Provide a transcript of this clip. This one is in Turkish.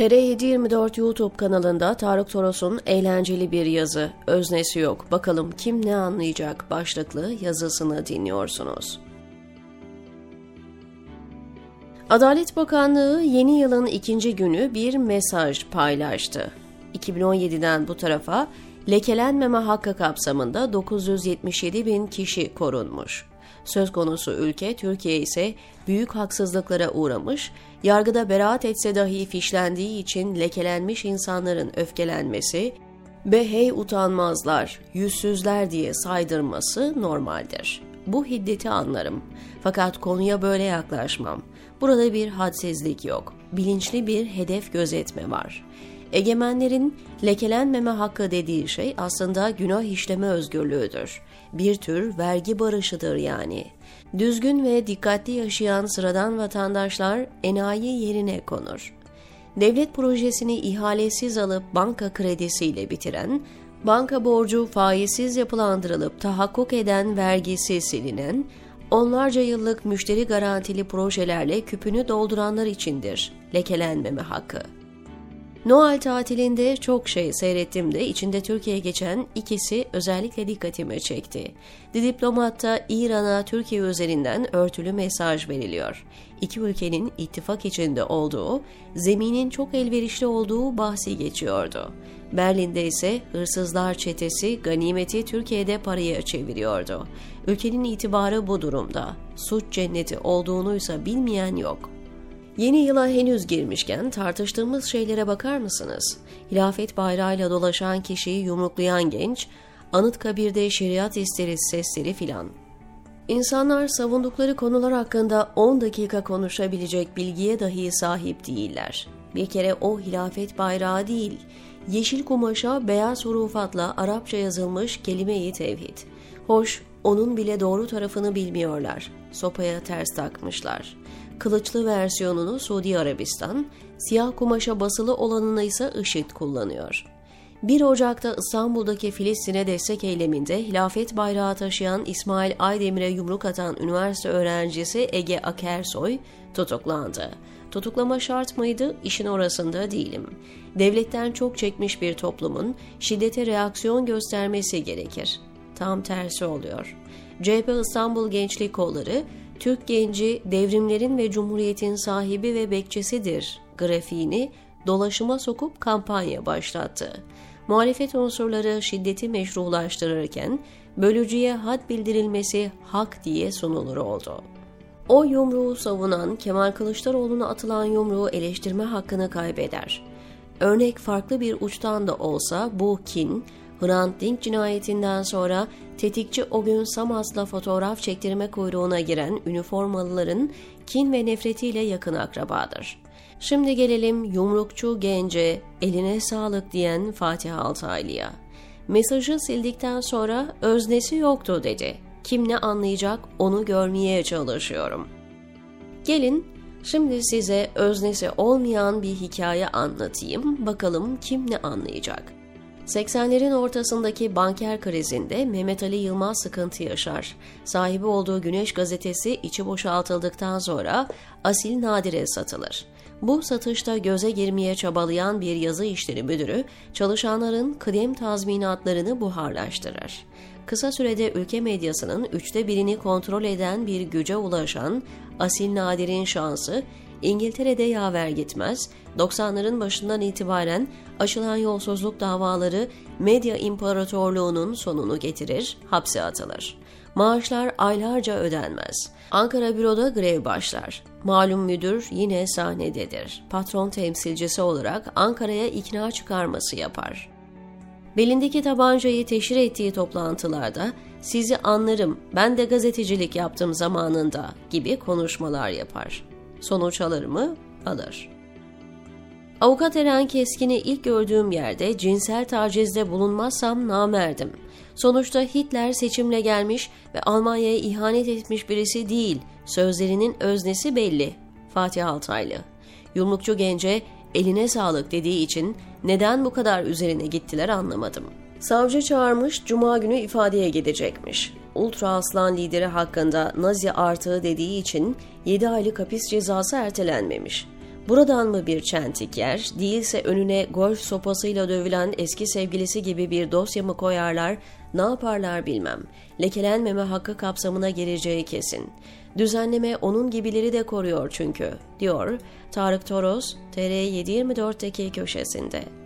TR724 YouTube kanalında Tarık Toros'un eğlenceli bir yazı, öznesi yok, bakalım kim ne anlayacak başlıklı yazısını dinliyorsunuz. Adalet Bakanlığı yeni yılın ikinci günü bir mesaj paylaştı. 2017'den bu tarafa lekelenmeme hakkı kapsamında 977 bin kişi korunmuş. Söz konusu ülke Türkiye ise büyük haksızlıklara uğramış, yargıda beraat etse dahi fişlendiği için lekelenmiş insanların öfkelenmesi ve hey utanmazlar, yüzsüzler diye saydırması normaldir. Bu hiddeti anlarım. Fakat konuya böyle yaklaşmam. Burada bir hadsizlik yok. Bilinçli bir hedef gözetme var. Egemenlerin lekelenmeme hakkı dediği şey aslında günah işleme özgürlüğüdür. Bir tür vergi barışıdır yani. Düzgün ve dikkatli yaşayan sıradan vatandaşlar enayi yerine konur. Devlet projesini ihalesiz alıp banka kredisiyle bitiren, banka borcu faizsiz yapılandırılıp tahakkuk eden vergisi silinen, onlarca yıllık müşteri garantili projelerle küpünü dolduranlar içindir lekelenmeme hakkı. Noel tatilinde çok şey seyrettim de içinde Türkiye geçen ikisi özellikle dikkatimi çekti. The Diplomat'ta İran'a Türkiye üzerinden örtülü mesaj veriliyor. İki ülkenin ittifak içinde olduğu, zeminin çok elverişli olduğu bahsi geçiyordu. Berlin'de ise hırsızlar çetesi ganimeti Türkiye'de paraya çeviriyordu. Ülkenin itibarı bu durumda. Suç cenneti olduğunuysa bilmeyen yok.'' Yeni yıla henüz girmişken tartıştığımız şeylere bakar mısınız? Hilafet bayrağıyla dolaşan kişiyi yumruklayan genç, Anıtkabir'de şeriat isteriz sesleri filan. İnsanlar savundukları konular hakkında 10 dakika konuşabilecek bilgiye dahi sahip değiller. Bir kere o hilafet bayrağı değil, yeşil kumaşa beyaz hurufatla Arapça yazılmış kelime-i tevhid. Hoş, onun bile doğru tarafını bilmiyorlar. Sopaya ters takmışlar kılıçlı versiyonunu Suudi Arabistan, siyah kumaşa basılı olanını ise IŞİD kullanıyor. 1 Ocak'ta İstanbul'daki Filistin'e destek eyleminde hilafet bayrağı taşıyan İsmail Aydemir'e yumruk atan üniversite öğrencisi Ege Akersoy tutuklandı. Tutuklama şart mıydı? İşin orasında değilim. Devletten çok çekmiş bir toplumun şiddete reaksiyon göstermesi gerekir. Tam tersi oluyor. CHP İstanbul Gençlik Kolları Türk genci devrimlerin ve cumhuriyetin sahibi ve bekçisidir grafiğini dolaşıma sokup kampanya başlattı. Muhalefet unsurları şiddeti meşrulaştırırken bölücüye had bildirilmesi hak diye sunulur oldu. O yumruğu savunan Kemal Kılıçdaroğlu'na atılan yumruğu eleştirme hakkını kaybeder. Örnek farklı bir uçtan da olsa bu kin, Hrant Dink cinayetinden sonra tetikçi o gün Samas'la fotoğraf çektirme kuyruğuna giren üniformalıların kin ve nefretiyle yakın akrabadır. Şimdi gelelim yumrukçu gence, eline sağlık diyen Fatih Altaylı'ya. Mesajı sildikten sonra öznesi yoktu dedi. Kim ne anlayacak onu görmeye çalışıyorum. Gelin şimdi size öznesi olmayan bir hikaye anlatayım. Bakalım kim ne anlayacak. 80'lerin ortasındaki banker krizinde Mehmet Ali Yılmaz sıkıntı yaşar. Sahibi olduğu Güneş gazetesi içi boşaltıldıktan sonra Asil Nadir'e satılır. Bu satışta göze girmeye çabalayan bir yazı işleri müdürü çalışanların kıdem tazminatlarını buharlaştırır. Kısa sürede ülke medyasının üçte birini kontrol eden bir güce ulaşan Asil Nadir'in şansı İngiltere'de yaver gitmez, 90'ların başından itibaren açılan yolsuzluk davaları medya imparatorluğunun sonunu getirir, hapse atılır. Maaşlar aylarca ödenmez. Ankara büroda grev başlar. Malum müdür yine sahnededir. Patron temsilcisi olarak Ankara'ya ikna çıkarması yapar. Belindeki tabancayı teşhir ettiği toplantılarda sizi anlarım, ben de gazetecilik yaptım zamanında gibi konuşmalar yapar. Sonuç alır mı? Alır. Avukat Eren Keskin'i ilk gördüğüm yerde cinsel tacizde bulunmazsam namerdim. Sonuçta Hitler seçimle gelmiş ve Almanya'ya ihanet etmiş birisi değil. Sözlerinin öznesi belli. Fatih Altaylı. Yumrukçu gence eline sağlık dediği için neden bu kadar üzerine gittiler anlamadım. Savcı çağırmış, cuma günü ifadeye gidecekmiş. Ultra Aslan lideri hakkında Nazi artığı dediği için 7 aylık hapis cezası ertelenmemiş. Buradan mı bir çentik yer, değilse önüne golf sopasıyla dövülen eski sevgilisi gibi bir dosya mı koyarlar, ne yaparlar bilmem. Lekelenmeme hakkı kapsamına gireceği kesin. Düzenleme onun gibileri de koruyor çünkü, diyor Tarık Toros, TR724'teki köşesinde.